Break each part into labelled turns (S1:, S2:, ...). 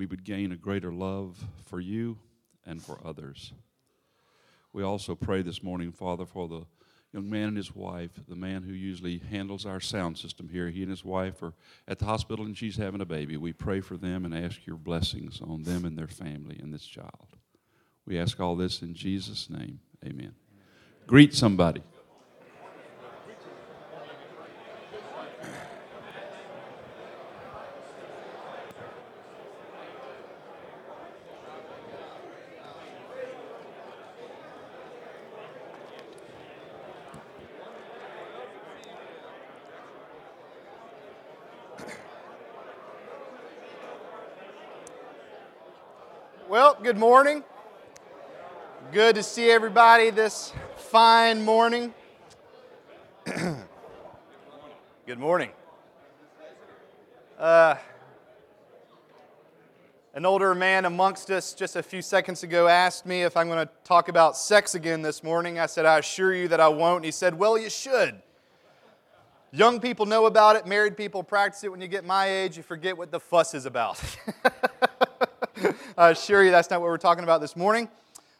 S1: we would gain a greater love for you and for others. We also pray this morning, Father, for the young man and his wife, the man who usually handles our sound system here. He and his wife are at the hospital and she's having a baby. We pray for them and ask your blessings on them and their family and this child. We ask all this in Jesus' name. Amen. Greet somebody.
S2: Well, good morning. Good to see everybody this fine morning. good morning. Uh, an older man amongst us just a few seconds ago asked me if I'm going to talk about sex again this morning. I said, I assure you that I won't. And he said, Well, you should. Young people know about it, married people practice it. When you get my age, you forget what the fuss is about. Uh, Assure you that's not what we're talking about this morning.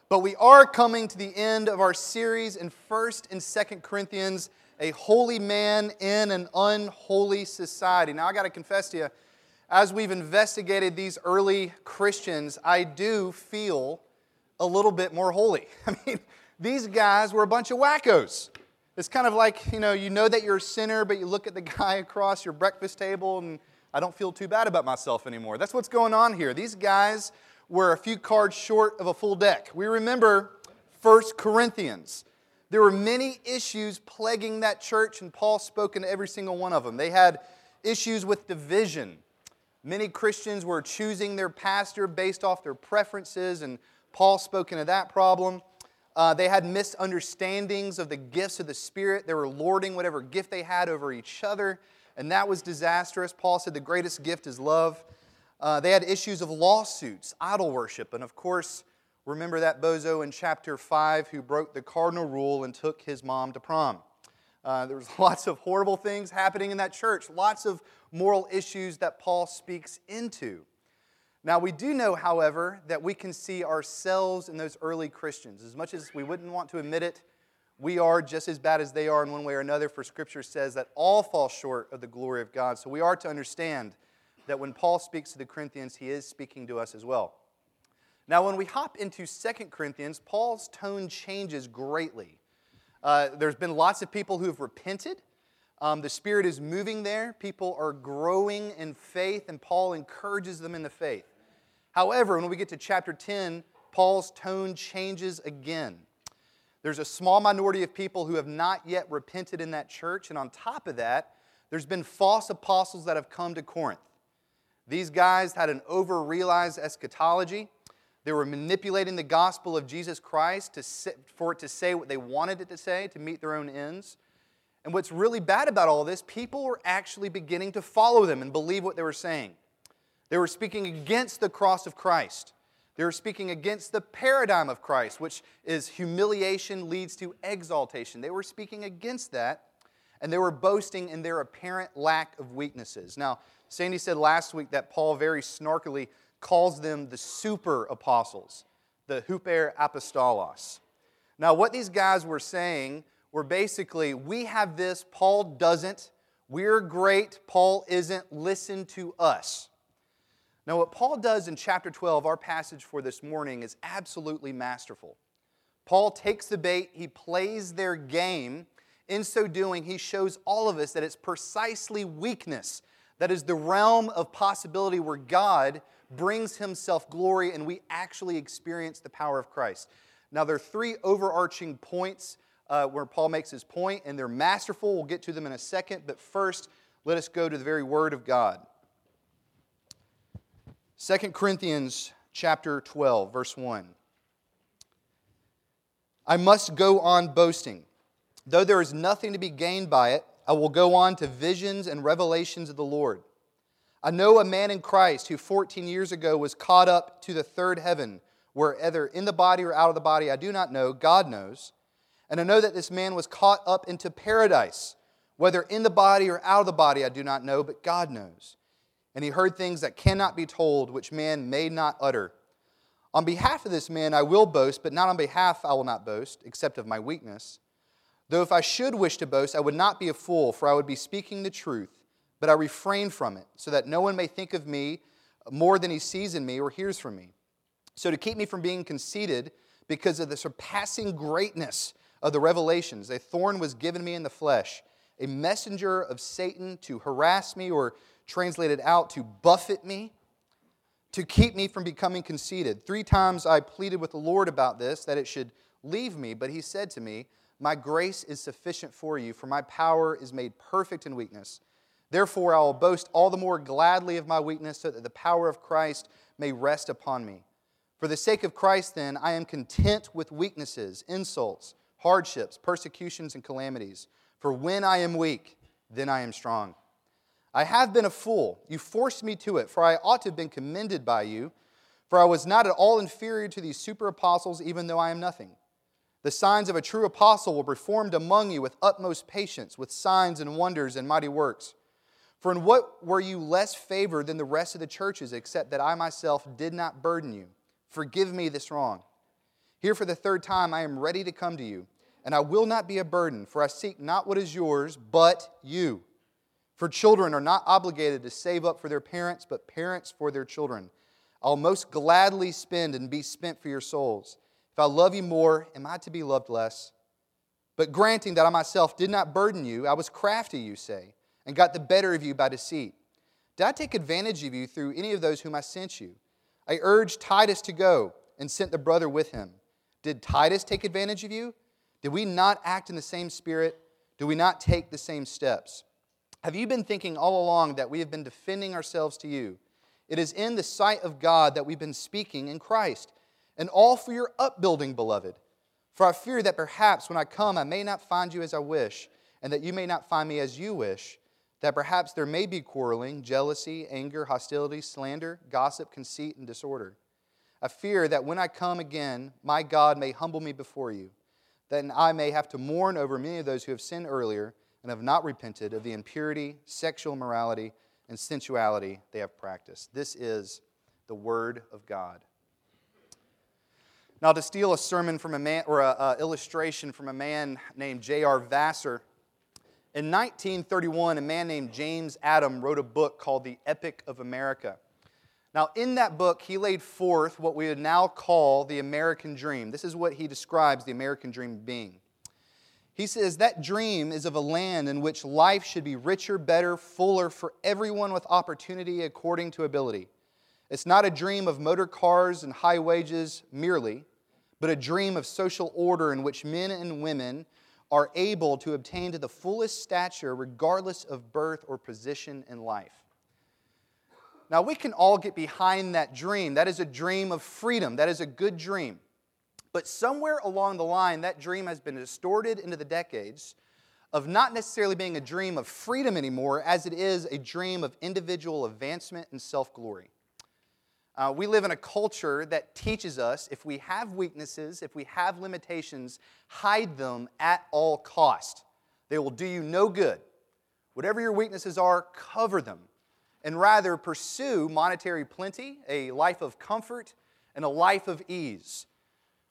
S2: But we are coming to the end of our series in 1st and 2nd Corinthians, a holy man in an unholy society. Now, I got to confess to you, as we've investigated these early Christians, I do feel a little bit more holy. I mean, these guys were a bunch of wackos. It's kind of like, you know, you know that you're a sinner, but you look at the guy across your breakfast table and I don't feel too bad about myself anymore. That's what's going on here. These guys were a few cards short of a full deck. We remember 1 Corinthians. There were many issues plaguing that church, and Paul spoke into every single one of them. They had issues with division. Many Christians were choosing their pastor based off their preferences, and Paul spoke into that problem. Uh, they had misunderstandings of the gifts of the Spirit. They were lording whatever gift they had over each other and that was disastrous. Paul said the greatest gift is love. Uh, they had issues of lawsuits, idol worship, and of course, remember that bozo in chapter 5 who broke the cardinal rule and took his mom to prom. Uh, there was lots of horrible things happening in that church, lots of moral issues that Paul speaks into. Now, we do know, however, that we can see ourselves in those early Christians. As much as we wouldn't want to admit it, we are just as bad as they are in one way or another, for Scripture says that all fall short of the glory of God. So we are to understand that when Paul speaks to the Corinthians, he is speaking to us as well. Now, when we hop into Second Corinthians, Paul's tone changes greatly. Uh, there's been lots of people who have repented. Um, the Spirit is moving there. People are growing in faith, and Paul encourages them in the faith. However, when we get to chapter 10, Paul's tone changes again. There's a small minority of people who have not yet repented in that church. And on top of that, there's been false apostles that have come to Corinth. These guys had an over realized eschatology. They were manipulating the gospel of Jesus Christ to, for it to say what they wanted it to say to meet their own ends. And what's really bad about all this, people were actually beginning to follow them and believe what they were saying. They were speaking against the cross of Christ. They were speaking against the paradigm of Christ, which is humiliation leads to exaltation. They were speaking against that, and they were boasting in their apparent lack of weaknesses. Now, Sandy said last week that Paul very snarkily calls them the super apostles, the huper apostolos. Now, what these guys were saying were basically, we have this, Paul doesn't. We're great, Paul isn't. Listen to us. Now, what Paul does in chapter 12, our passage for this morning, is absolutely masterful. Paul takes the bait, he plays their game. In so doing, he shows all of us that it's precisely weakness that is the realm of possibility where God brings himself glory and we actually experience the power of Christ. Now, there are three overarching points uh, where Paul makes his point, and they're masterful. We'll get to them in a second, but first, let us go to the very Word of God. 2 Corinthians chapter 12, verse 1. I must go on boasting. Though there is nothing to be gained by it, I will go on to visions and revelations of the Lord. I know a man in Christ who 14 years ago was caught up to the third heaven, where either in the body or out of the body, I do not know, God knows. And I know that this man was caught up into paradise, whether in the body or out of the body, I do not know, but God knows. and he heard things that cannot be told, which man may not utter. On behalf of this man I will boast, but not on behalf I will not boast, except of my weakness. Though if I should wish to boast, I would not be a fool, for I would be speaking the truth, but I refrain from it, so that no one may think of me more than he sees in me or hears from me. So to keep me from being conceited, because of the surpassing greatness of the revelations, a thorn was given me in the flesh, a messenger of Satan to harass me, or translated out, to buffet me to keep me from becoming conceited. Three times I pleaded with the Lord about this, that it should leave me, but he said to me, My grace is sufficient for you, for my power is made perfect in weakness. Therefore, I will boast all the more gladly of my weakness, so that the power of Christ may rest upon me. For the sake of Christ, then, I am content with weaknesses, insults, hardships, persecutions, and calamities. For when I am weak, then I am strong. I have been a fool. You forced me to it, for I ought to have been commended by you. For I was not at all inferior to these super apostles, even though I am nothing. The signs of a true apostle were performed among you with utmost patience, with signs and wonders and mighty works. For in what were you less favored than the rest of the churches, except that I myself did not burden you? Forgive me this wrong. Here for the third time I am ready to come to you, and I will not be a burden, for I seek not what is yours, but you for children are not obligated to save up for their parents, but parents for their children. I'll most gladly spend and be spent for your souls. If I love you more, am I to be loved less? But granting that I myself did not burden you, I was crafty, you say, and got the better of you by deceit. Did I take advantage of you through any of those whom I sent you? I urged Titus to go and sent the brother with him. Did Titus take advantage of you? Did we not act in the same spirit? Do we not take the same steps? Have you been thinking all along that we have been defending ourselves to you? It is in the sight of God that we've been speaking in Christ, and all for your upbuilding, beloved. For I fear that perhaps when I come, I may not find you as I wish, and that you may not find me as you wish, that perhaps there may be quarreling, jealousy, anger, hostility, slander, gossip, conceit, and disorder. I fear that when I come again, my God may humble me before you, that I may have to mourn over many of those who have sinned earlier and have not repented of the impurity, sexual immorality, and sensuality they have practiced. This is the Word of God. Now, to steal a sermon from a man, or an illustration from a man named J.R. Vassar, in 1931, a man named James Adam wrote a book called The Epic of America. Now, in that book, he laid forth what we would now call the American dream. This is what he describes the American dream being. He says that dream is of a land in which life should be richer, better, fuller for everyone with opportunity according to ability. It's not a dream of motor cars and high wages merely, but a dream of social order in which men and women are able to obtain to the fullest stature regardless of birth or position in life. Now, we can all get behind that dream. That is a dream of freedom. That is a good dream. But somewhere along the line, that dream has been distorted into the decades of not necessarily being a dream of freedom anymore, as it is a dream of individual advancement and self glory. Uh, we live in a culture that teaches us if we have weaknesses, if we have limitations, hide them at all cost. They will do you no good. Whatever your weaknesses are, cover them. And rather pursue monetary plenty, a life of comfort, and a life of ease.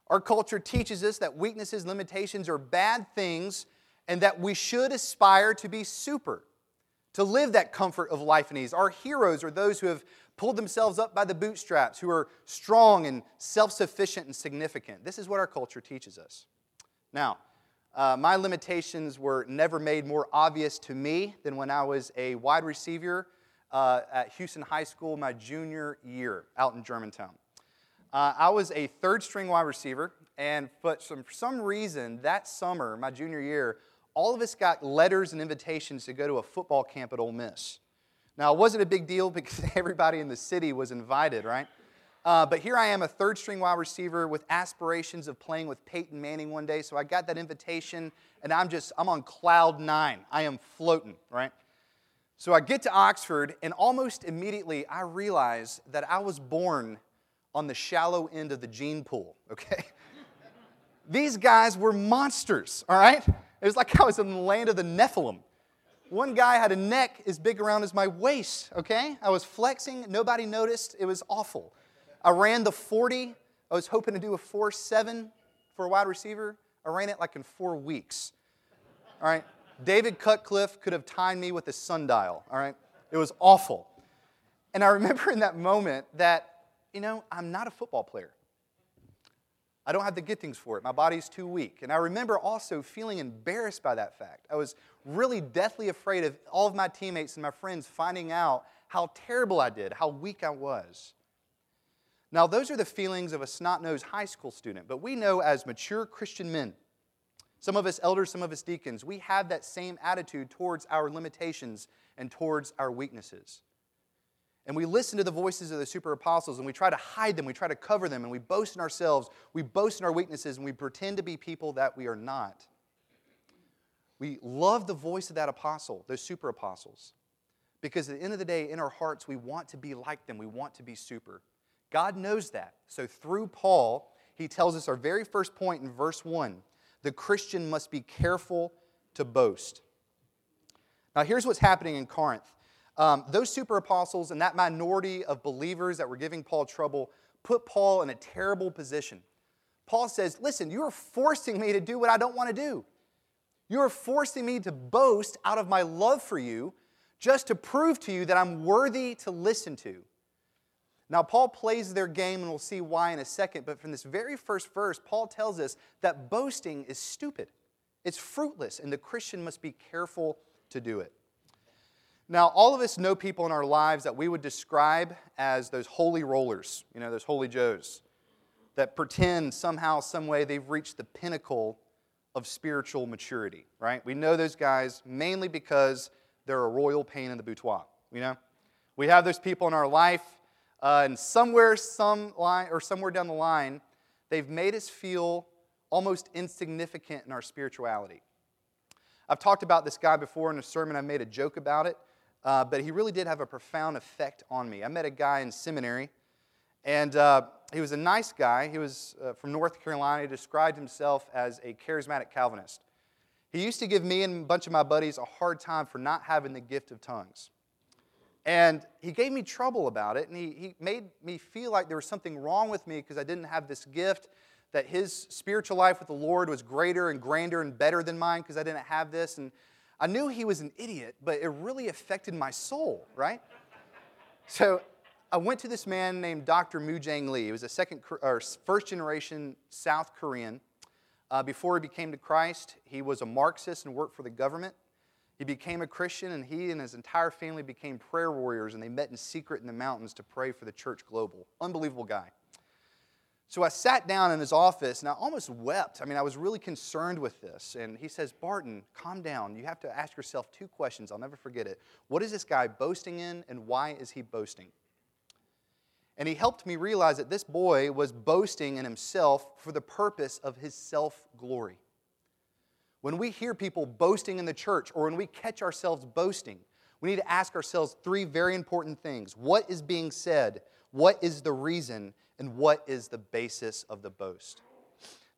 S2: Our culture teaches us that weaknesses, limitations are bad things, and that we should aspire to be super, to live that comfort of life and ease. Our heroes are those who have pulled themselves up by the bootstraps, who are strong and self sufficient and significant. This is what our culture teaches us. Now, uh, my limitations were never made more obvious to me than when I was a wide receiver uh, at Houston High School my junior year out in Germantown. Uh, I was a third string wide receiver, and but some, for some reason that summer, my junior year, all of us got letters and invitations to go to a football camp at Ole Miss. Now, it wasn't a big deal because everybody in the city was invited, right? Uh, but here I am, a third string wide receiver with aspirations of playing with Peyton Manning one day. So I got that invitation, and I'm just, I'm on cloud nine. I am floating, right? So I get to Oxford, and almost immediately I realize that I was born on the shallow end of the gene pool, okay? These guys were monsters, all right? It was like I was in the land of the Nephilim. One guy had a neck as big around as my waist, okay? I was flexing, nobody noticed. It was awful. I ran the 40. I was hoping to do a 4 7 for a wide receiver. I ran it like in four weeks. All right? David Cutcliffe could have timed me with a sundial, all right? It was awful. And I remember in that moment that, you know, I'm not a football player. I don't have the giftings for it. My body's too weak. And I remember also feeling embarrassed by that fact. I was really deathly afraid of all of my teammates and my friends finding out how terrible I did, how weak I was. Now, those are the feelings of a snot nosed high school student, but we know as mature Christian men, some of us elders, some of us deacons, we have that same attitude towards our limitations and towards our weaknesses. And we listen to the voices of the super apostles and we try to hide them, we try to cover them, and we boast in ourselves, we boast in our weaknesses, and we pretend to be people that we are not. We love the voice of that apostle, those super apostles, because at the end of the day, in our hearts, we want to be like them, we want to be super. God knows that. So through Paul, he tells us our very first point in verse 1 the Christian must be careful to boast. Now, here's what's happening in Corinth. Um, those super apostles and that minority of believers that were giving Paul trouble put Paul in a terrible position. Paul says, Listen, you are forcing me to do what I don't want to do. You are forcing me to boast out of my love for you just to prove to you that I'm worthy to listen to. Now, Paul plays their game, and we'll see why in a second, but from this very first verse, Paul tells us that boasting is stupid, it's fruitless, and the Christian must be careful to do it. Now, all of us know people in our lives that we would describe as those holy rollers, you know, those holy Joes, that pretend somehow, some way they've reached the pinnacle of spiritual maturity, right? We know those guys mainly because they're a royal pain in the boudoir, you know? We have those people in our life uh, and somewhere, some line, or somewhere down the line, they've made us feel almost insignificant in our spirituality. I've talked about this guy before in a sermon. I made a joke about it, uh, but he really did have a profound effect on me. I met a guy in seminary, and uh, he was a nice guy. He was uh, from North Carolina. He described himself as a charismatic Calvinist. He used to give me and a bunch of my buddies a hard time for not having the gift of tongues. And he gave me trouble about it, and he, he made me feel like there was something wrong with me because I didn't have this gift, that his spiritual life with the Lord was greater and grander and better than mine because I didn't have this. And I knew he was an idiot, but it really affected my soul, right? So I went to this man named Dr. Moojang Lee. He was a second or first generation South Korean. Uh, before he became to Christ, he was a Marxist and worked for the government. He became a Christian, and he and his entire family became prayer warriors, and they met in secret in the mountains to pray for the church global. Unbelievable guy. So I sat down in his office and I almost wept. I mean, I was really concerned with this. And he says, Barton, calm down. You have to ask yourself two questions. I'll never forget it. What is this guy boasting in, and why is he boasting? And he helped me realize that this boy was boasting in himself for the purpose of his self glory. When we hear people boasting in the church or when we catch ourselves boasting, we need to ask ourselves three very important things What is being said? What is the reason? And what is the basis of the boast?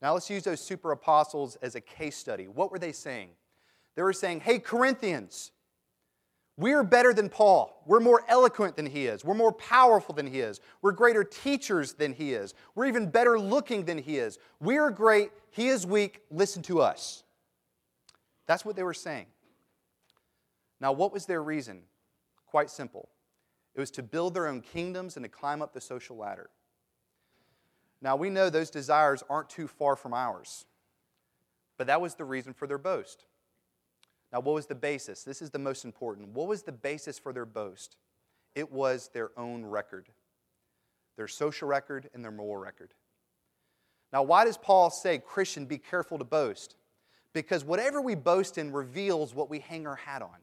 S2: Now let's use those super apostles as a case study. What were they saying? They were saying, Hey, Corinthians, we're better than Paul. We're more eloquent than he is. We're more powerful than he is. We're greater teachers than he is. We're even better looking than he is. We are great. He is weak. Listen to us. That's what they were saying. Now, what was their reason? Quite simple it was to build their own kingdoms and to climb up the social ladder. Now, we know those desires aren't too far from ours, but that was the reason for their boast. Now, what was the basis? This is the most important. What was the basis for their boast? It was their own record, their social record and their moral record. Now, why does Paul say, Christian, be careful to boast? Because whatever we boast in reveals what we hang our hat on.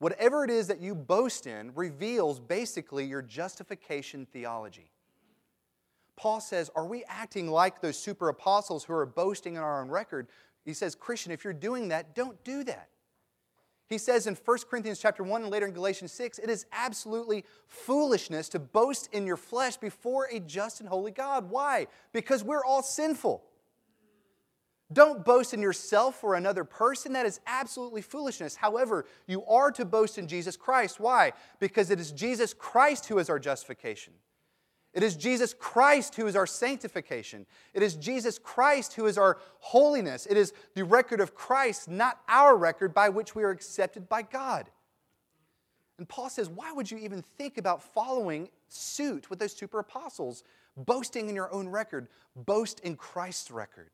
S2: Whatever it is that you boast in reveals basically your justification theology. Paul says, Are we acting like those super apostles who are boasting in our own record? He says, Christian, if you're doing that, don't do that. He says in 1 Corinthians chapter 1 and later in Galatians 6, it is absolutely foolishness to boast in your flesh before a just and holy God. Why? Because we're all sinful. Don't boast in yourself or another person. That is absolutely foolishness. However, you are to boast in Jesus Christ. Why? Because it is Jesus Christ who is our justification. It is Jesus Christ who is our sanctification. It is Jesus Christ who is our holiness. It is the record of Christ, not our record, by which we are accepted by God. And Paul says, why would you even think about following suit with those super apostles, boasting in your own record? Boast in Christ's record.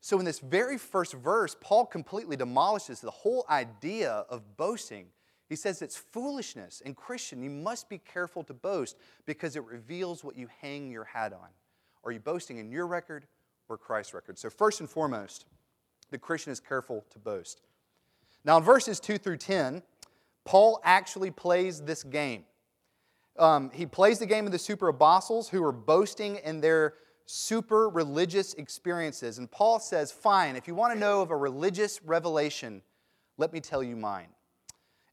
S2: So, in this very first verse, Paul completely demolishes the whole idea of boasting. He says it's foolishness. And, Christian, you must be careful to boast because it reveals what you hang your hat on. Are you boasting in your record or Christ's record? So, first and foremost, the Christian is careful to boast. Now, in verses 2 through 10, Paul actually plays this game. Um, he plays the game of the super apostles who are boasting in their super religious experiences. And Paul says, Fine, if you want to know of a religious revelation, let me tell you mine.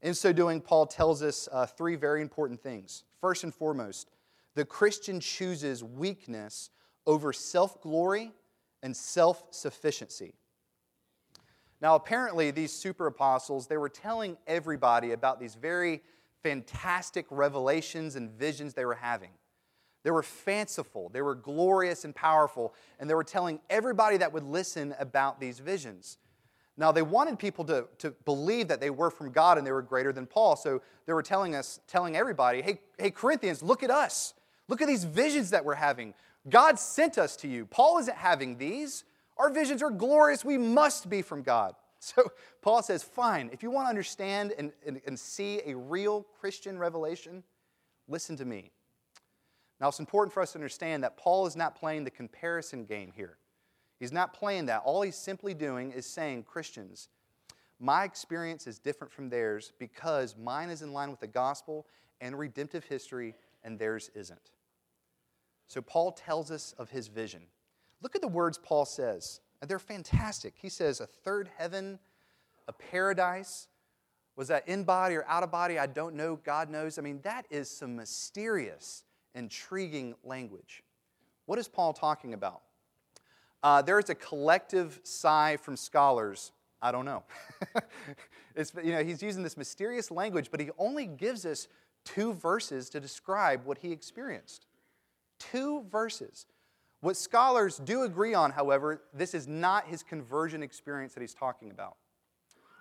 S2: In so doing, Paul tells us uh, three very important things. First and foremost, the Christian chooses weakness over self glory and self sufficiency. Now, apparently, these super apostles, they were telling everybody about these very fantastic revelations and visions they were having. They were fanciful, they were glorious and powerful, and they were telling everybody that would listen about these visions. Now, they wanted people to, to believe that they were from God and they were greater than Paul. So they were telling us, telling everybody, hey, hey, Corinthians, look at us. Look at these visions that we're having. God sent us to you. Paul isn't having these. Our visions are glorious. We must be from God. So Paul says, fine, if you want to understand and, and, and see a real Christian revelation, listen to me. Now, it's important for us to understand that Paul is not playing the comparison game here. He's not playing that. All he's simply doing is saying, Christians, my experience is different from theirs because mine is in line with the gospel and redemptive history, and theirs isn't. So, Paul tells us of his vision. Look at the words Paul says, and they're fantastic. He says, A third heaven, a paradise. Was that in body or out of body? I don't know. God knows. I mean, that is some mysterious intriguing language. What is Paul talking about? Uh, there is a collective sigh from scholars. I don't know. you know. He's using this mysterious language, but he only gives us two verses to describe what he experienced. Two verses. What scholars do agree on, however, this is not his conversion experience that he's talking about.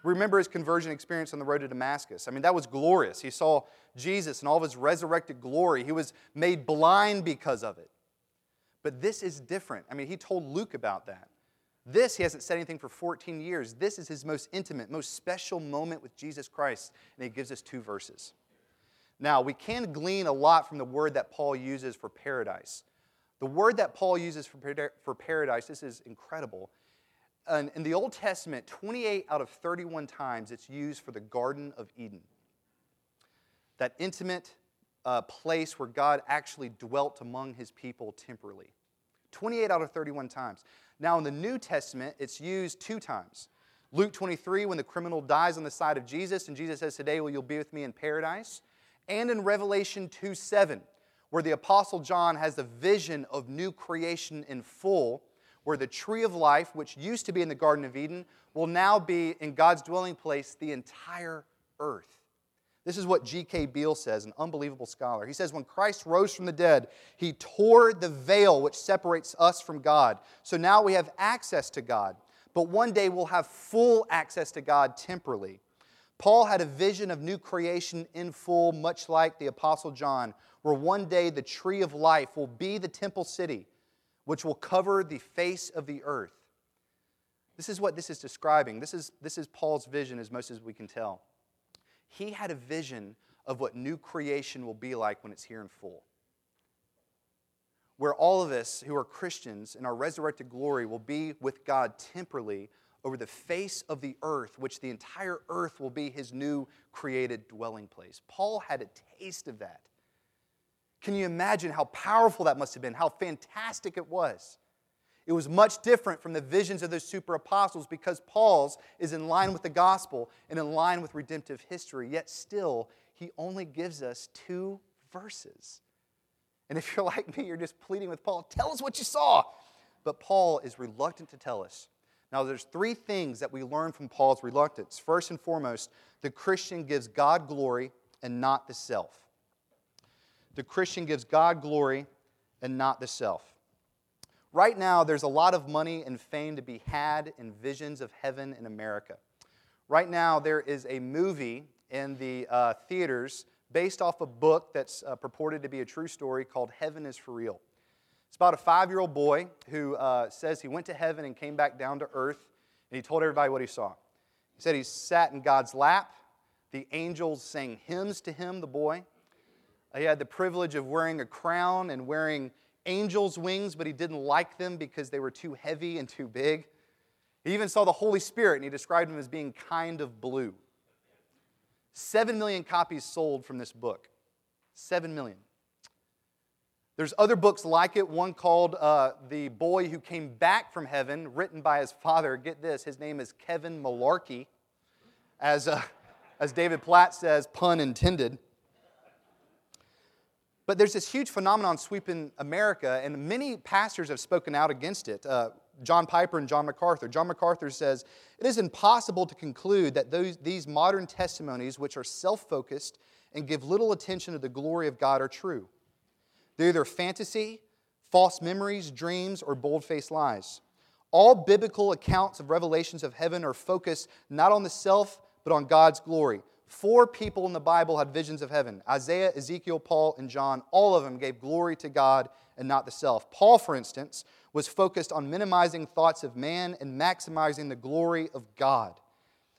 S2: Remember his conversion experience on the road to Damascus. I mean, that was glorious. He saw Jesus and all of his resurrected glory. He was made blind because of it. But this is different. I mean, he told Luke about that. This, he hasn't said anything for 14 years. This is his most intimate, most special moment with Jesus Christ, and he gives us two verses. Now, we can glean a lot from the word that Paul uses for paradise. The word that Paul uses for, for paradise, this is incredible. And in the Old Testament, 28 out of 31 times it's used for the Garden of Eden that intimate uh, place where God actually dwelt among his people temporally. 28 out of 31 times. Now, in the New Testament, it's used two times. Luke 23, when the criminal dies on the side of Jesus, and Jesus says, Today will you be with me in paradise. And in Revelation 2 7, where the Apostle John has the vision of new creation in full, where the tree of life, which used to be in the Garden of Eden, will now be in God's dwelling place, the entire earth. This is what G.K. Beale says, an unbelievable scholar. He says, When Christ rose from the dead, he tore the veil which separates us from God. So now we have access to God. But one day we'll have full access to God temporally. Paul had a vision of new creation in full, much like the Apostle John, where one day the tree of life will be the temple city, which will cover the face of the earth. This is what this is describing. This is, this is Paul's vision, as most as we can tell he had a vision of what new creation will be like when it's here in full. Where all of us who are Christians in our resurrected glory will be with God temporally over the face of the earth, which the entire earth will be his new created dwelling place. Paul had a taste of that. Can you imagine how powerful that must have been, how fantastic it was? It was much different from the visions of those super apostles because Paul's is in line with the gospel and in line with redemptive history, yet still, he only gives us two verses. And if you're like me, you're just pleading with Paul, tell us what you saw. but Paul is reluctant to tell us. Now, there's three things that we learn from Paul's reluctance. First and foremost, the Christian gives God glory and not the self. The Christian gives God glory and not the self. Right now, there's a lot of money and fame to be had in visions of heaven in America. Right now, there is a movie in the uh, theaters based off a book that's uh, purported to be a true story called Heaven is for Real. It's about a five year old boy who uh, says he went to heaven and came back down to earth, and he told everybody what he saw. He said he sat in God's lap, the angels sang hymns to him, the boy. He had the privilege of wearing a crown and wearing angels' wings, but he didn't like them because they were too heavy and too big. He even saw the Holy Spirit, and he described him as being kind of blue. Seven million copies sold from this book. Seven million. There's other books like it, one called uh, The Boy Who Came Back from Heaven, written by his father. Get this, his name is Kevin Malarkey. As, uh, as David Platt says, pun intended. But there's this huge phenomenon sweeping America, and many pastors have spoken out against it. Uh, John Piper and John MacArthur. John MacArthur says, It is impossible to conclude that those, these modern testimonies, which are self focused and give little attention to the glory of God, are true. They're either fantasy, false memories, dreams, or bold faced lies. All biblical accounts of revelations of heaven are focused not on the self, but on God's glory. Four people in the Bible had visions of heaven Isaiah, Ezekiel, Paul, and John. All of them gave glory to God and not the self. Paul, for instance, was focused on minimizing thoughts of man and maximizing the glory of God.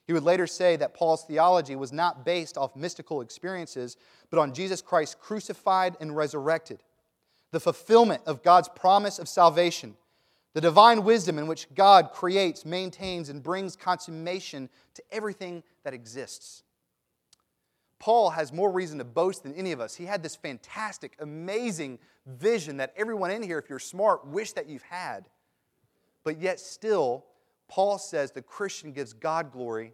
S2: He would later say that Paul's theology was not based off mystical experiences, but on Jesus Christ crucified and resurrected, the fulfillment of God's promise of salvation, the divine wisdom in which God creates, maintains, and brings consummation to everything that exists. Paul has more reason to boast than any of us. He had this fantastic, amazing vision that everyone in here, if you're smart, wish that you've had. But yet, still, Paul says the Christian gives God glory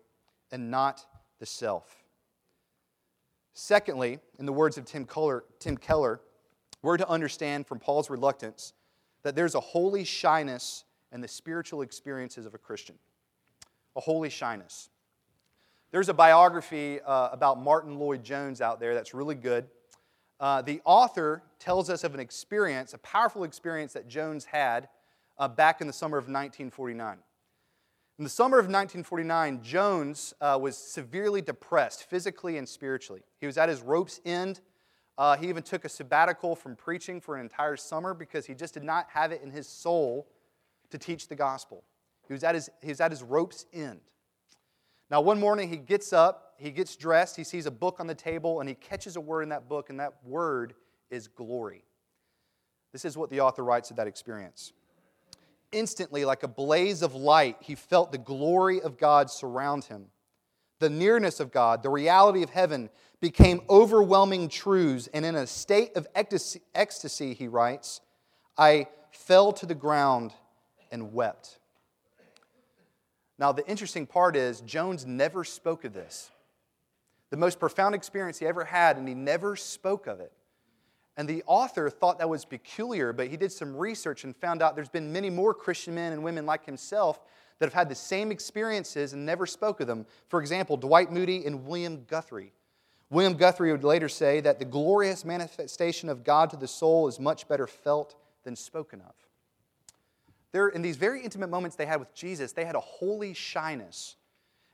S2: and not the self. Secondly, in the words of Tim Keller, Tim Keller, we're to understand from Paul's reluctance that there's a holy shyness in the spiritual experiences of a Christian. A holy shyness. There's a biography uh, about Martyn Lloyd-Jones out there that's really good. Uh, the author tells us of an experience, a powerful experience that Jones had uh, back in the summer of 1949. In the summer of 1949, Jones uh, was severely depressed, physically and spiritually. He was at his rope's end. Uh, he even took a sabbatical from preaching for an entire summer because he just did not have it in his soul to teach the gospel. He was at his, he was at his rope's end. Now, one morning he gets up, he gets dressed, he sees a book on the table, and he catches a word in that book, and that word is glory. This is what the author writes of that experience. Instantly, like a blaze of light, he felt the glory of God surround him. The nearness of God, the reality of heaven, became overwhelming truths, and in a state of ecstasy, he writes, I fell to the ground and wept. Now, the interesting part is, Jones never spoke of this. The most profound experience he ever had, and he never spoke of it. And the author thought that was peculiar, but he did some research and found out there's been many more Christian men and women like himself that have had the same experiences and never spoke of them. For example, Dwight Moody and William Guthrie. William Guthrie would later say that the glorious manifestation of God to the soul is much better felt than spoken of. There, in these very intimate moments they had with Jesus, they had a holy shyness.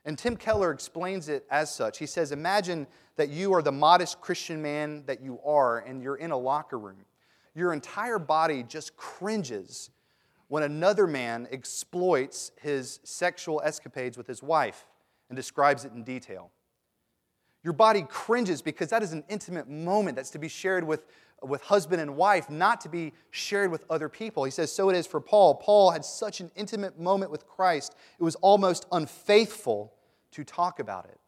S2: And Tim Keller explains it as such. He says, Imagine that you are the modest Christian man that you are, and you're in a locker room. Your entire body just cringes when another man exploits his sexual escapades with his wife and describes it in detail. Your body cringes because that is an intimate moment that's to be shared with with husband and wife, not to be shared with other people. He says, So it is for Paul. Paul had such an intimate moment with Christ, it was almost unfaithful to talk about it.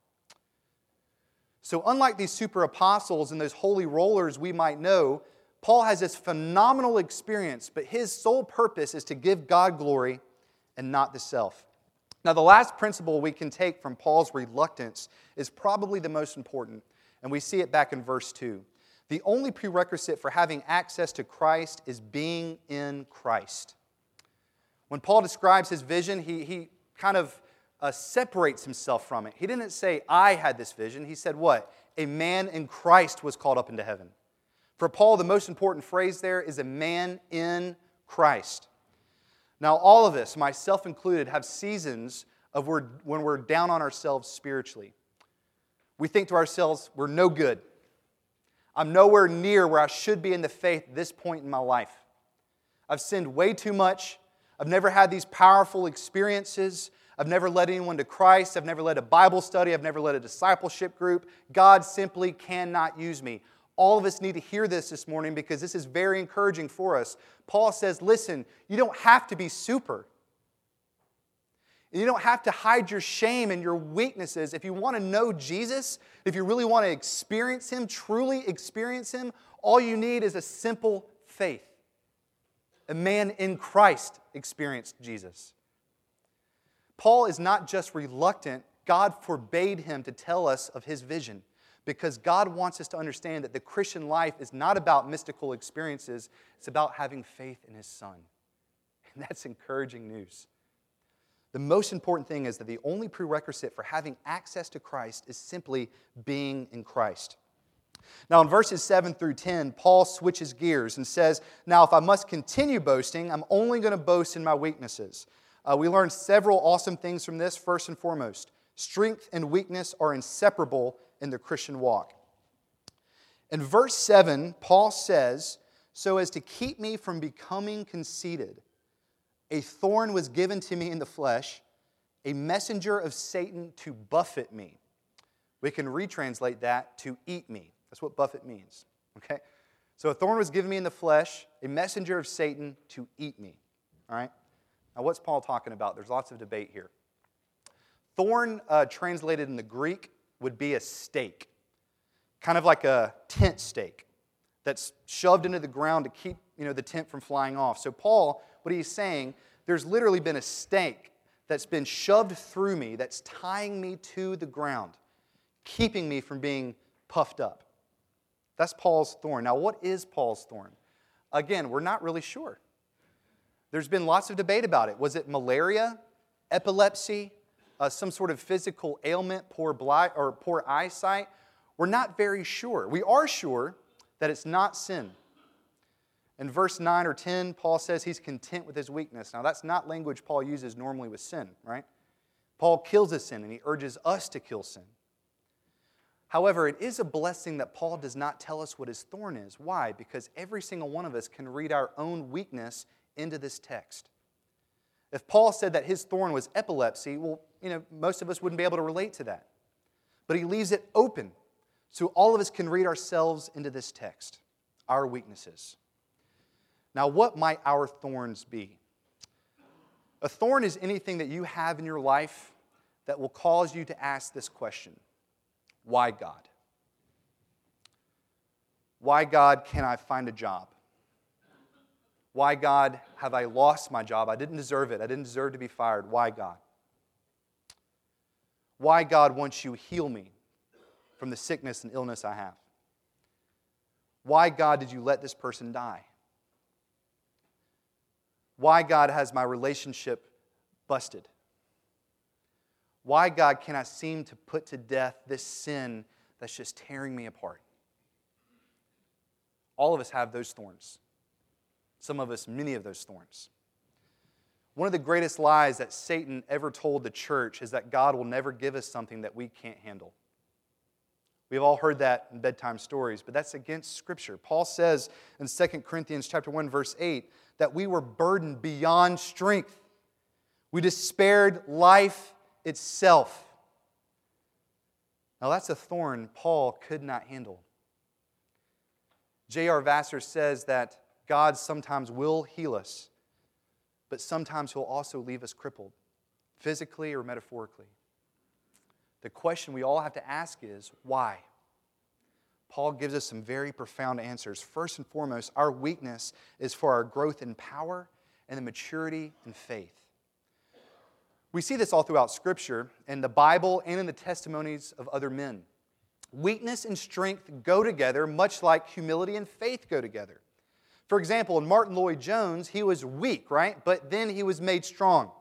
S2: So, unlike these super apostles and those holy rollers we might know, Paul has this phenomenal experience, but his sole purpose is to give God glory and not the self. Now, the last principle we can take from Paul's reluctance is probably the most important, and we see it back in verse 2. The only prerequisite for having access to Christ is being in Christ. When Paul describes his vision, he, he kind of uh, separates himself from it. He didn't say, I had this vision. He said, What? A man in Christ was called up into heaven. For Paul, the most important phrase there is a man in Christ. Now, all of us, myself included, have seasons of when we're down on ourselves spiritually. We think to ourselves, we're no good. I'm nowhere near where I should be in the faith at this point in my life. I've sinned way too much. I've never had these powerful experiences. I've never led anyone to Christ. I've never led a Bible study. I've never led a discipleship group. God simply cannot use me. All of us need to hear this this morning because this is very encouraging for us. Paul says, listen, you don't have to be super. You don't have to hide your shame and your weaknesses. If you want to know Jesus, if you really want to experience Him, truly experience Him, all you need is a simple faith. A man in Christ experienced Jesus. Paul is not just reluctant, God forbade him to tell us of his vision because God wants us to understand that the Christian life is not about mystical experiences, it's about having faith in his Son. And that's encouraging news. The most important thing is that the only prerequisite for having access to Christ is simply being in Christ. Now, in verses 7 through 10, Paul switches gears and says, Now, if I must continue boasting, I'm only going to boast in my weaknesses. Uh, we learned several awesome things from this. First and foremost, strength and weakness are inseparable in the Christian walk. In verse 7, Paul says, So as to keep me from becoming conceited, a thorn was given to me in the flesh, a messenger of Satan to buffet me. We can retranslate that to eat me. That's what buffet means. Okay? So a thorn was given me in the flesh, a messenger of Satan to eat me. All right? Now, what's Paul talking about? There's lots of debate here. Thorn, uh, translated in the Greek, would be a stake, kind of like a tent stake that's shoved into the ground to keep you know, the tent from flying off. So, Paul, what he's saying, there's literally been a stake that's been shoved through me that's tying me to the ground, keeping me from being puffed up. That's Paul's thorn. Now, what is Paul's thorn? Again, we're not really sure. There's been lots of debate about it. Was it malaria, epilepsy, uh, some sort of physical ailment, poor, or poor eyesight? We're not very sure. We are sure that it's not sin. In verse 9 or 10, Paul says he's content with his weakness. Now, that's not language Paul uses normally with sin, right? Paul kills a sin and he urges us to kill sin. However, it is a blessing that Paul does not tell us what his thorn is. Why? Because every single one of us can read our own weakness into this text. If Paul said that his thorn was epilepsy, well, you know, most of us wouldn't be able to relate to that. But he leaves it open so all of us can read ourselves into this text, our weaknesses. Now, what might our thorns be? A thorn is anything that you have in your life that will cause you to ask this question Why God? Why, God, can I find a job? Why, God, have I lost my job? I didn't deserve it. I didn't deserve to be fired. Why, God? Why, God, won't you heal me from the sickness and illness I have? Why, God, did you let this person die? Why, God, has my relationship busted? Why, God, cannot seem to put to death this sin that's just tearing me apart? All of us have those thorns. Some of us, many of those thorns. One of the greatest lies that Satan ever told the church is that God will never give us something that we can't handle. We've all heard that in bedtime stories, but that's against Scripture. Paul says in 2 Corinthians chapter 1, verse 8, that we were burdened beyond strength. We despaired life itself. Now, that's a thorn Paul could not handle. J.R. Vassar says that God sometimes will heal us, but sometimes He'll also leave us crippled, physically or metaphorically. The question we all have to ask is why? Paul gives us some very profound answers. First and foremost, our weakness is for our growth in power and the maturity in faith. We see this all throughout Scripture, in the Bible, and in the testimonies of other men. Weakness and strength go together, much like humility and faith go together. For example, in Martyn Lloyd-Jones, he was weak, right? But then he was made strong.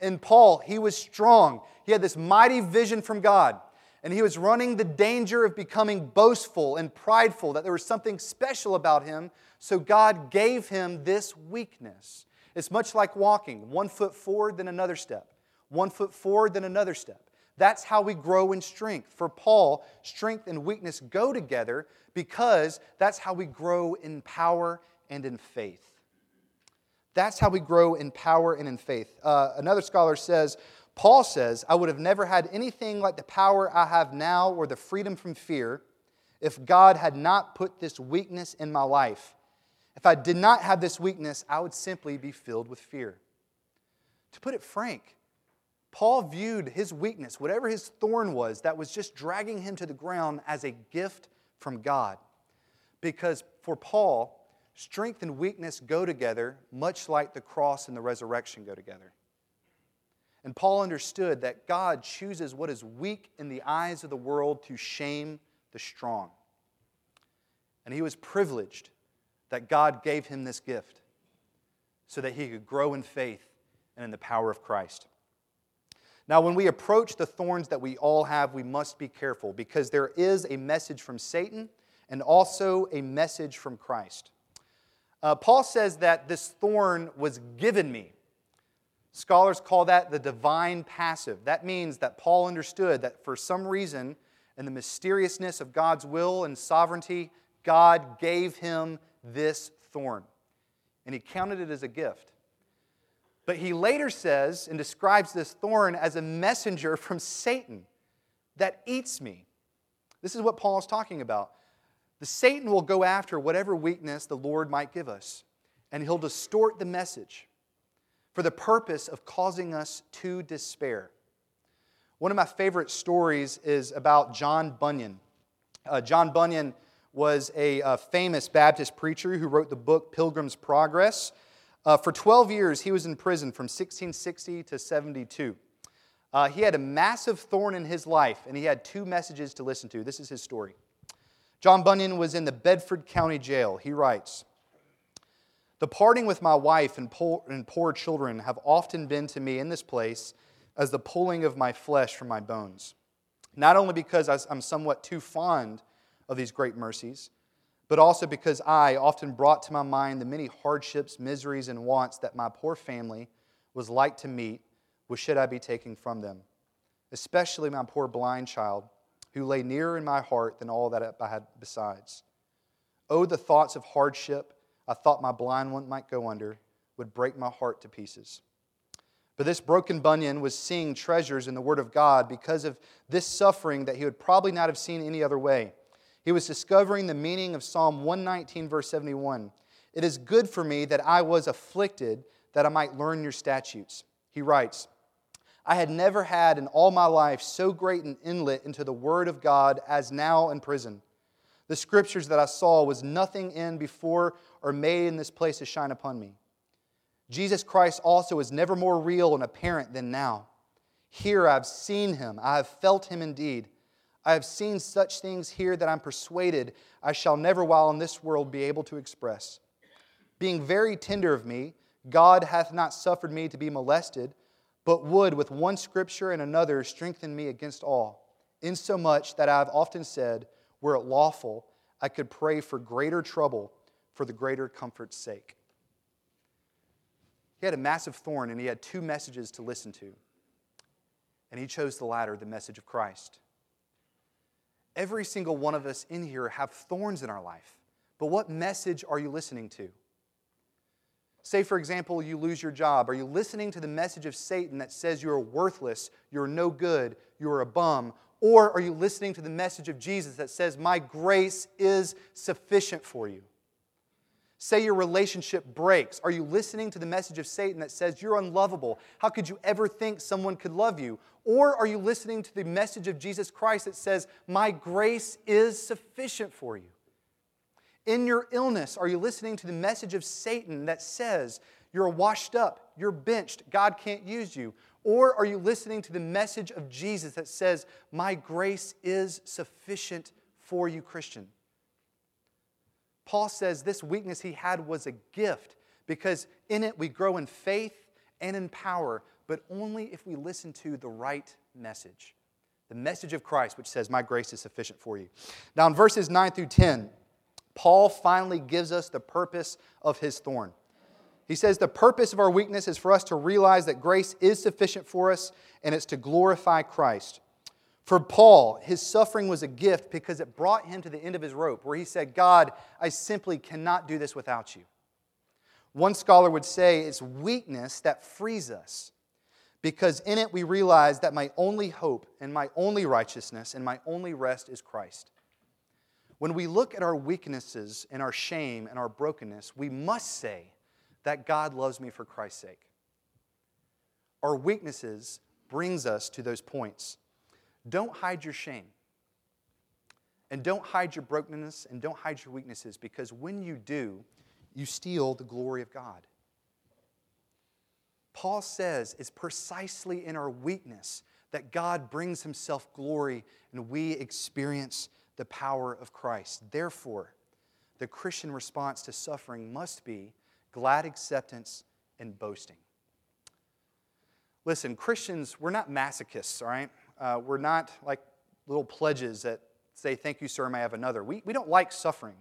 S2: In Paul, he was strong. He had this mighty vision from God. And he was running the danger of becoming boastful and prideful, that there was something special about him. So God gave him this weakness. It's much like walking one foot forward, then another step, one foot forward, then another step. That's how we grow in strength. For Paul, strength and weakness go together because that's how we grow in power and in faith. That's how we grow in power and in faith. Uh, another scholar says, Paul says, I would have never had anything like the power I have now or the freedom from fear if God had not put this weakness in my life. If I did not have this weakness, I would simply be filled with fear. To put it frank, Paul viewed his weakness, whatever his thorn was that was just dragging him to the ground, as a gift from God. Because for Paul, strength and weakness go together, much like the cross and the resurrection go together. And Paul understood that God chooses what is weak in the eyes of the world to shame the strong. And he was privileged that God gave him this gift so that he could grow in faith and in the power of Christ. Now, when we approach the thorns that we all have, we must be careful because there is a message from Satan and also a message from Christ. Uh, Paul says that this thorn was given me. Scholars call that the divine passive. That means that Paul understood that for some reason, in the mysteriousness of God's will and sovereignty, God gave him this thorn. And he counted it as a gift. But he later says and describes this thorn as a messenger from Satan that eats me. This is what Paul is talking about. The Satan will go after whatever weakness the Lord might give us, and he'll distort the message for the purpose of causing us to despair. One of my favorite stories is about John Bunyan. Uh, John Bunyan was a, a, uh, famous Baptist preacher who wrote the book Pilgrim's Progress. Uh, for 12 years, he was in prison from 1660 to 72. Uh, he had a massive thorn in his life, and he had two messages to listen to. This is his story. John Bunyan was in the Bedford County Jail. He writes The parting with my wife and poor, and poor children have often been to me in this place as the pulling of my flesh from my bones. Not only because I'm somewhat too fond of these great mercies, but also because I often brought to my mind the many hardships, miseries, and wants that my poor family was like to meet, which should I be taking from them, especially my poor blind child who lay nearer in my heart than all that I had besides. Oh, the thoughts of hardship I thought my blind one might go under would break my heart to pieces. But this broken Bunyan was seeing treasures in the Word of God because of this suffering that he would probably not have seen any other way. He was discovering the meaning of Psalm 119, verse 71. It is good for me that I was afflicted, that I might learn your statutes. He writes, I had never had in all my life so great an inlet into the Word of God as now in prison. The scriptures that I saw was nothing in before or made in this place to shine upon me. Jesus Christ also is never more real and apparent than now. Here I have seen him, I have felt him indeed. I have seen such things here that I'm persuaded I shall never, while in this world, be able to express. Being very tender of me, God hath not suffered me to be molested but would, with one scripture and another, strengthen me against all, insomuch that I have often said, were it lawful, I could pray for greater trouble for the greater comfort's sake. He had a massive thorn and he had two messages to listen to. And he chose the latter, the message of Christ. Every single one of us in here have thorns in our life. But what message are you listening to? Say, for example, you lose your job. Are you listening to the message of Satan that says you're worthless, you're no good, you're a bum? Or are you listening to the message of Jesus that says, My grace is sufficient for you? Say your relationship breaks. Are you listening to the message of Satan that says you're unlovable? How could you ever think someone could love you? Or are you listening to the message of Jesus Christ that says, My grace is sufficient for you? In your illness, are you listening to the message of Satan that says you're washed up, you're benched, God can't use you? Or are you listening to the message of Jesus that says, My grace is sufficient for you, Christian? Paul says this weakness he had was a gift because in it we grow in faith and in power, but only if we listen to the right message. The message of Christ, which says, My grace is sufficient for you. Now, in verses 9 through 10, Paul finally gives us the purpose of his thorn. He says, The purpose of our weakness is for us to realize that grace is sufficient for us, and it's to glorify Christ. For Paul, his suffering was a gift because it brought him to the end of his rope, where he said, God, I simply cannot do this without you. One scholar would say it's weakness that frees us because in it we realize that my only hope and my only righteousness and my only rest is Christ. When we look at our weaknesses and our shame and our brokenness, we must say that God loves me for Christ's sake. Our weaknesses brings us to those points. Don't hide your shame. And don't hide your brokenness and don't hide your weaknesses because when you do, you steal the glory of God. Paul says it's precisely in our weakness that God brings himself glory and we experience the power of Christ. Therefore, the Christian response to suffering must be glad acceptance and boasting. Listen, Christians, we're not masochists, all right? Uh, we're not like little pledges that say, Thank you, sir, may I have another. We, we don't like suffering.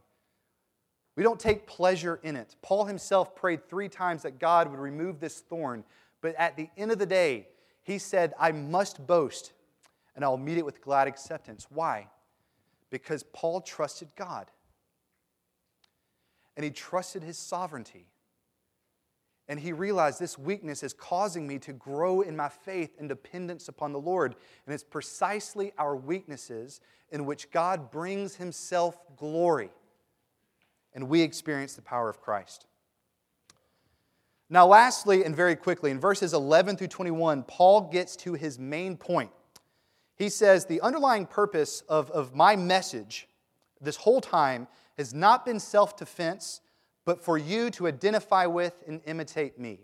S2: We don't take pleasure in it. Paul himself prayed three times that God would remove this thorn, but at the end of the day, he said, I must boast, and I'll meet it with glad acceptance. Why? Because Paul trusted God, and he trusted his sovereignty. And he realized this weakness is causing me to grow in my faith and dependence upon the Lord. And it's precisely our weaknesses in which God brings himself glory and we experience the power of Christ. Now, lastly, and very quickly, in verses 11 through 21, Paul gets to his main point. He says, The underlying purpose of, of my message this whole time has not been self defense, but for you to identify with and imitate me.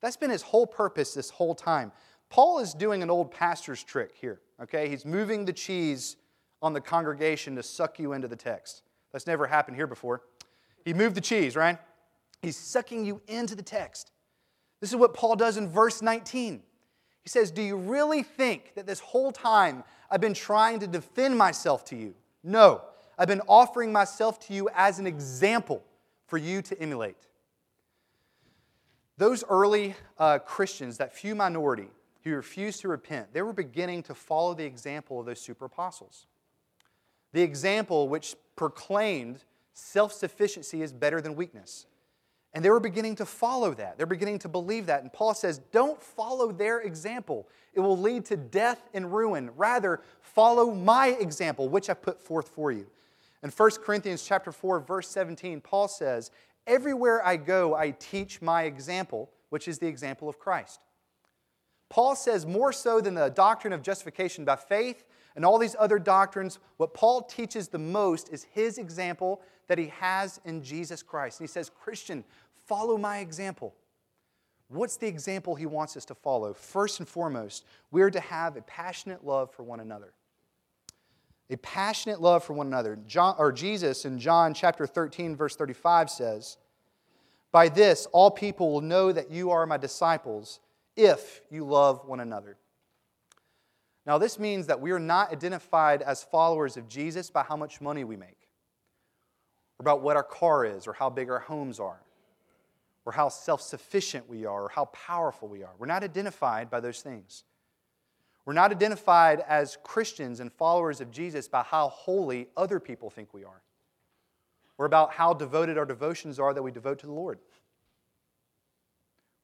S2: That's been his whole purpose this whole time. Paul is doing an old pastor's trick here, okay? He's moving the cheese on the congregation to suck you into the text. That's never happened here before. He moved the cheese, right? He's sucking you into the text. This is what Paul does in verse 19. He says, Do you really think that this whole time I've been trying to defend myself to you? No. I've been offering myself to you as an example for you to emulate. Those early uh, Christians, that few minority who refused to repent, they were beginning to follow the example of those super apostles. The example which proclaimed self sufficiency is better than weakness. And they were beginning to follow that. They're beginning to believe that. And Paul says, don't follow their example. It will lead to death and ruin. Rather, follow my example, which I put forth for you. In 1 Corinthians chapter 4, verse 17, Paul says, Everywhere I go, I teach my example, which is the example of Christ. Paul says, more so than the doctrine of justification by faith, and all these other doctrines, what Paul teaches the most is his example that he has in Jesus Christ. And he says, Christian, follow my example. What's the example he wants us to follow? First and foremost, we're to have a passionate love for one another. A passionate love for one another. John, or Jesus in John chapter 13, verse 35 says, By this all people will know that you are my disciples if you love one another. Now, this means that we are not identified as followers of Jesus by how much money we make, or about what our car is, or how big our homes are, or how self sufficient we are, or how powerful we are. We're not identified by those things. We're not identified as Christians and followers of Jesus by how holy other people think we are, or about how devoted our devotions are that we devote to the Lord.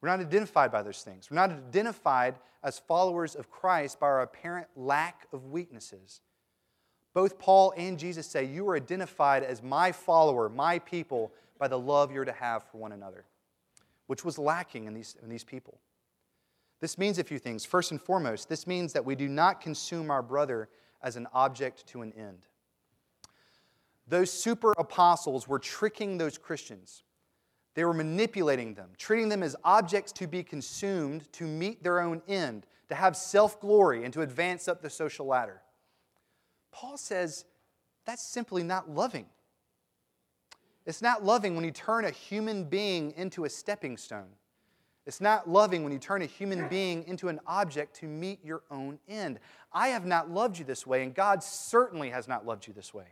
S2: We're not identified by those things. We're not identified as followers of Christ by our apparent lack of weaknesses. Both Paul and Jesus say, You are identified as my follower, my people, by the love you're to have for one another, which was lacking in these, in these people. This means a few things. First and foremost, this means that we do not consume our brother as an object to an end. Those super apostles were tricking those Christians they were manipulating them, treating them as objects to be consumed to meet their own end, to have self glory, and to advance up the social ladder. Paul says that's simply not loving. It's not loving when you turn a human being into a stepping stone. It's not loving when you turn a human being into an object to meet your own end. I have not loved you this way, and God certainly has not loved you this way.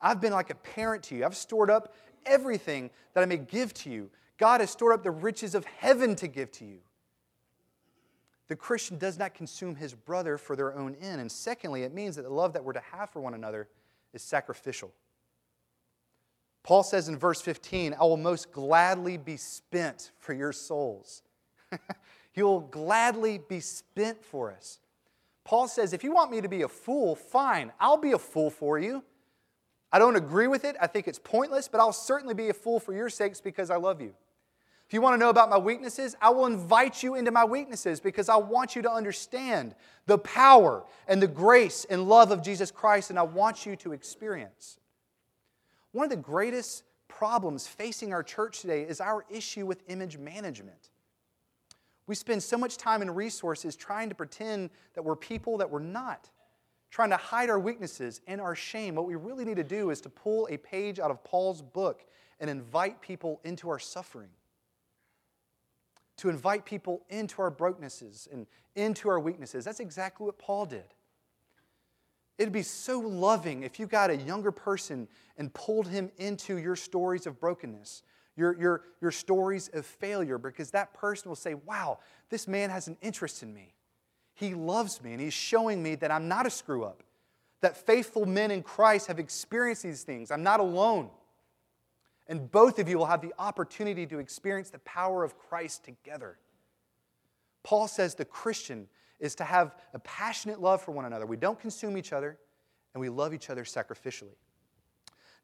S2: I've been like a parent to you. I've stored up everything that I may give to you. God has stored up the riches of heaven to give to you. The Christian does not consume his brother for their own end. And secondly, it means that the love that we're to have for one another is sacrificial. Paul says in verse 15, I will most gladly be spent for your souls. he will gladly be spent for us. Paul says, if you want me to be a fool, fine, I'll be a fool for you. I don't agree with it. I think it's pointless, but I'll certainly be a fool for your sakes because I love you. If you want to know about my weaknesses, I will invite you into my weaknesses because I want you to understand the power and the grace and love of Jesus Christ, and I want you to experience. One of the greatest problems facing our church today is our issue with image management. We spend so much time and resources trying to pretend that we're people that we're not trying to hide our weaknesses and our shame. What we really need to do is to pull a page out of Paul's book and invite people into our suffering. To invite people into our brokennesses and into our weaknesses. That's exactly what Paul did. It'd be so loving if you got a younger person and pulled him into your stories of brokenness, your, your, your stories of failure, because that person will say, Wow, this man has an interest in me. He loves me and He's showing me that I'm not a screw up, that faithful men in Christ have experienced these things. I'm not alone. And both of you will have the opportunity to experience the power of Christ together. Paul says the Christian is to have a passionate love for one another. We don't consume each other, and we love each other sacrificially.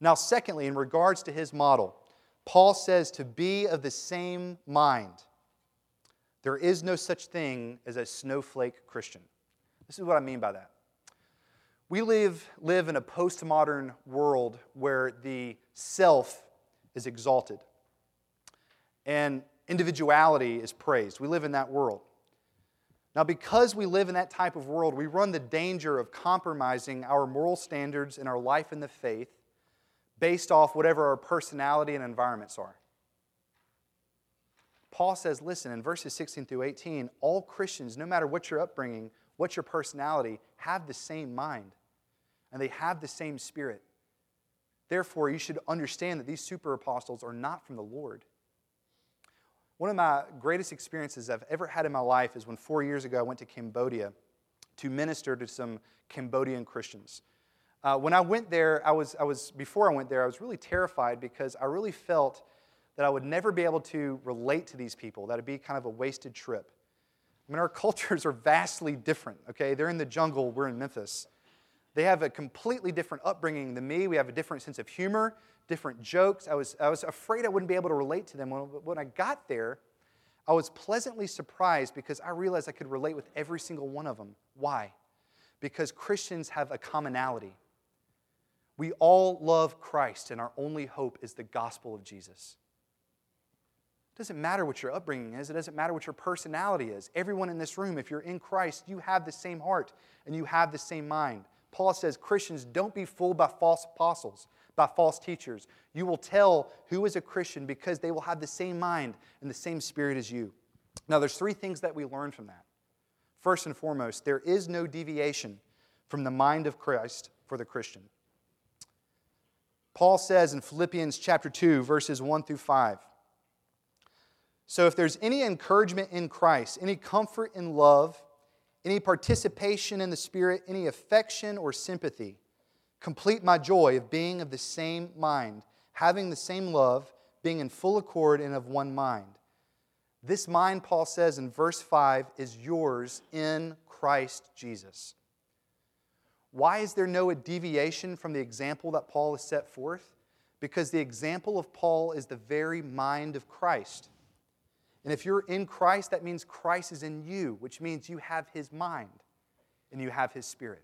S2: Now, secondly, in regards to his model, Paul says to be of the same mind. There is no such thing as a snowflake Christian. This is what I mean by that. We live, live in a postmodern world where the self is exalted and individuality is praised. We live in that world. Now, because we live in that type of world, we run the danger of compromising our moral standards and our life in the faith based off whatever our personality and environments are. Paul says, listen, in verses 16 through 18, all Christians, no matter what your upbringing, what your personality, have the same mind and they have the same spirit. Therefore, you should understand that these super apostles are not from the Lord. One of my greatest experiences I've ever had in my life is when four years ago I went to Cambodia to minister to some Cambodian Christians. Uh, when I went there, I was, I was, before I went there, I was really terrified because I really felt that I would never be able to relate to these people, that it'd be kind of a wasted trip. I mean, our cultures are vastly different, okay? They're in the jungle, we're in Memphis. They have a completely different upbringing than me. We have a different sense of humor, different jokes. I was, I was afraid I wouldn't be able to relate to them. When, when I got there, I was pleasantly surprised because I realized I could relate with every single one of them. Why? Because Christians have a commonality. We all love Christ, and our only hope is the gospel of Jesus. It doesn't matter what your upbringing is, it doesn't matter what your personality is. Everyone in this room, if you're in Christ, you have the same heart and you have the same mind. Paul says, Christians, don't be fooled by false apostles, by false teachers. You will tell who is a Christian because they will have the same mind and the same spirit as you. Now, there's three things that we learn from that. First and foremost, there is no deviation from the mind of Christ for the Christian. Paul says in Philippians chapter 2, verses 1 through 5. So, if there's any encouragement in Christ, any comfort in love, any participation in the Spirit, any affection or sympathy, complete my joy of being of the same mind, having the same love, being in full accord and of one mind. This mind, Paul says in verse 5, is yours in Christ Jesus. Why is there no deviation from the example that Paul has set forth? Because the example of Paul is the very mind of Christ. And if you're in Christ, that means Christ is in you, which means you have his mind and you have his spirit.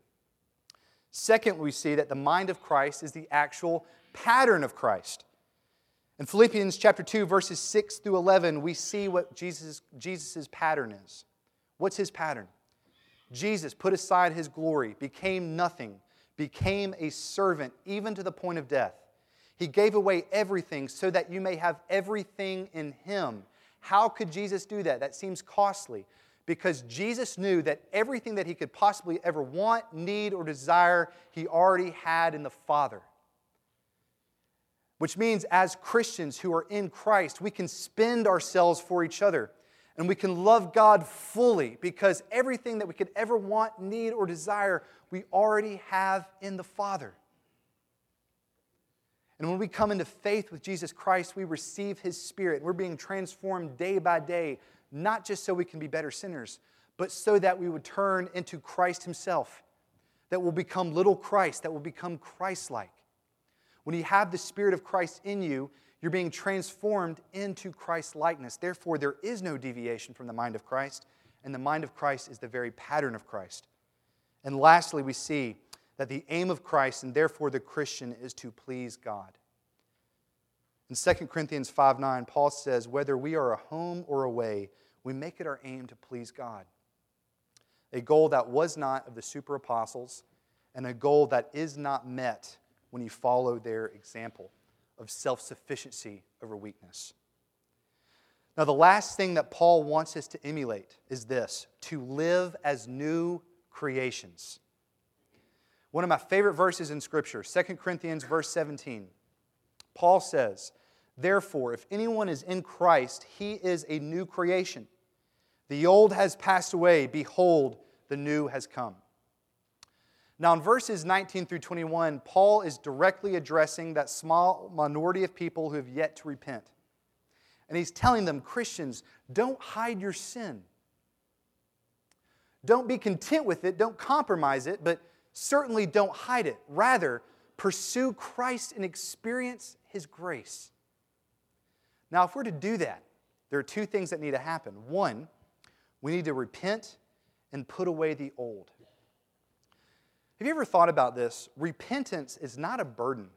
S2: Second, we see that the mind of Christ is the actual pattern of Christ. In Philippians chapter 2, verses 6 through 11, we see what Jesus' Jesus's pattern is. What's his pattern? Jesus put aside his glory, became nothing, became a servant, even to the point of death. He gave away everything so that you may have everything in Him. How could Jesus do that? That seems costly because Jesus knew that everything that he could possibly ever want, need, or desire, he already had in the Father. Which means, as Christians who are in Christ, we can spend ourselves for each other and we can love God fully because everything that we could ever want, need, or desire, we already have in the Father. And when we come into faith with Jesus Christ, we receive His Spirit. We're being transformed day by day, not just so we can be better sinners, but so that we would turn into Christ Himself, that will become little Christ, that will become Christ like. When you have the Spirit of Christ in you, you're being transformed into Christ likeness. Therefore, there is no deviation from the mind of Christ, and the mind of Christ is the very pattern of Christ. And lastly, we see that the aim of Christ and therefore the Christian is to please God. In 2 Corinthians 5 9, Paul says, Whether we are a home or away, we make it our aim to please God. A goal that was not of the super apostles, and a goal that is not met when you follow their example of self sufficiency over weakness. Now, the last thing that Paul wants us to emulate is this to live as new creations. One of my favorite verses in Scripture, 2 Corinthians, verse 17. Paul says, Therefore, if anyone is in Christ, he is a new creation. The old has passed away. Behold, the new has come. Now, in verses 19 through 21, Paul is directly addressing that small minority of people who have yet to repent. And he's telling them, Christians, don't hide your sin. Don't be content with it, don't compromise it, but certainly don't hide it. Rather, pursue Christ and experience his grace. Now, if we're to do that, there are two things that need to happen. One, we need to repent and put away the old. Have you ever thought about this? Repentance is not a burden.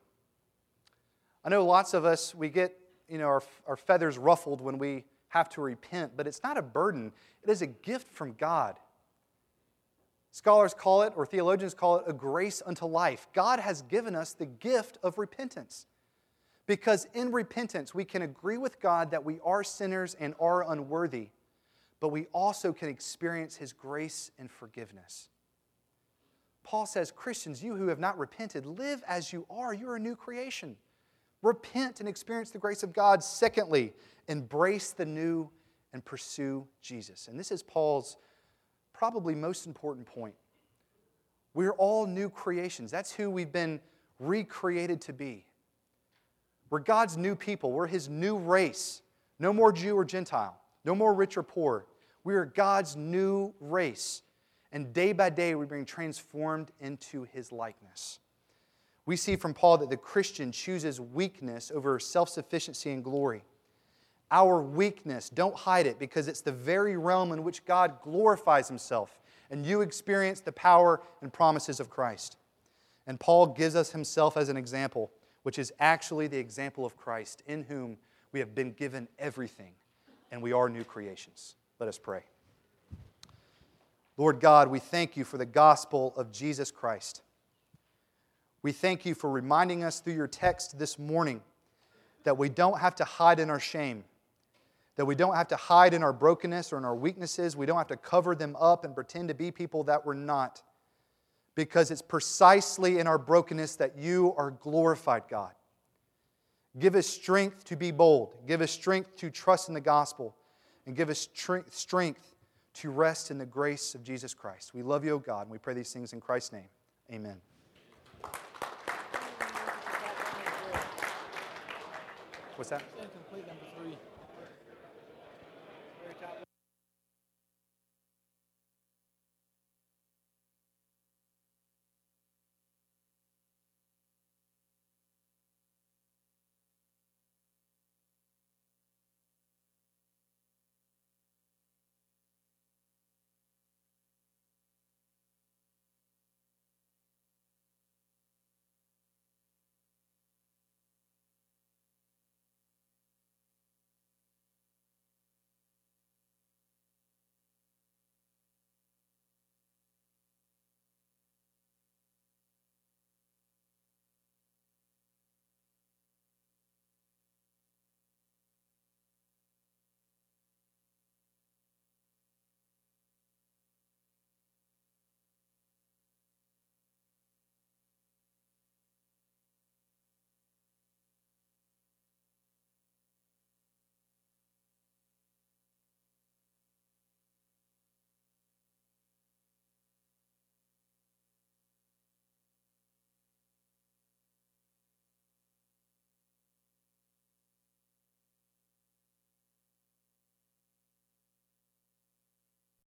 S2: I know lots of us, we get you know, our, our feathers ruffled when we have to repent, but it's not a burden. It is a gift from God. Scholars call it, or theologians call it, a grace unto life. God has given us the gift of repentance. Because in repentance, we can agree with God that we are sinners and are unworthy, but we also can experience His grace and forgiveness. Paul says, Christians, you who have not repented, live as you are. You're a new creation. Repent and experience the grace of God. Secondly, embrace the new and pursue Jesus. And this is Paul's probably most important point. We're all new creations. That's who we've been recreated to be. We're God's new people. We're His new race. No more Jew or Gentile. No more rich or poor. We are God's new race. And day by day, we're being transformed into his likeness. We see from Paul that the Christian chooses weakness over self sufficiency and glory. Our weakness, don't hide it because it's the very realm in which God glorifies himself, and you experience the power and promises of Christ. And Paul gives us himself as an example, which is actually the example of Christ, in whom we have been given everything, and we are new creations. Let us pray. Lord God, we thank you for the gospel of Jesus Christ. We thank you for reminding us through your text this morning that we don't have to hide in our shame, that we don't have to hide in our brokenness or in our weaknesses. We don't have to cover them up and pretend to be people that we're not, because it's precisely in our brokenness that you are glorified, God. Give us strength to be bold, give us strength to trust in the gospel, and give us strength to rest in the grace of Jesus Christ. We love you, O God, and we pray these things in Christ's name. Amen. What's that?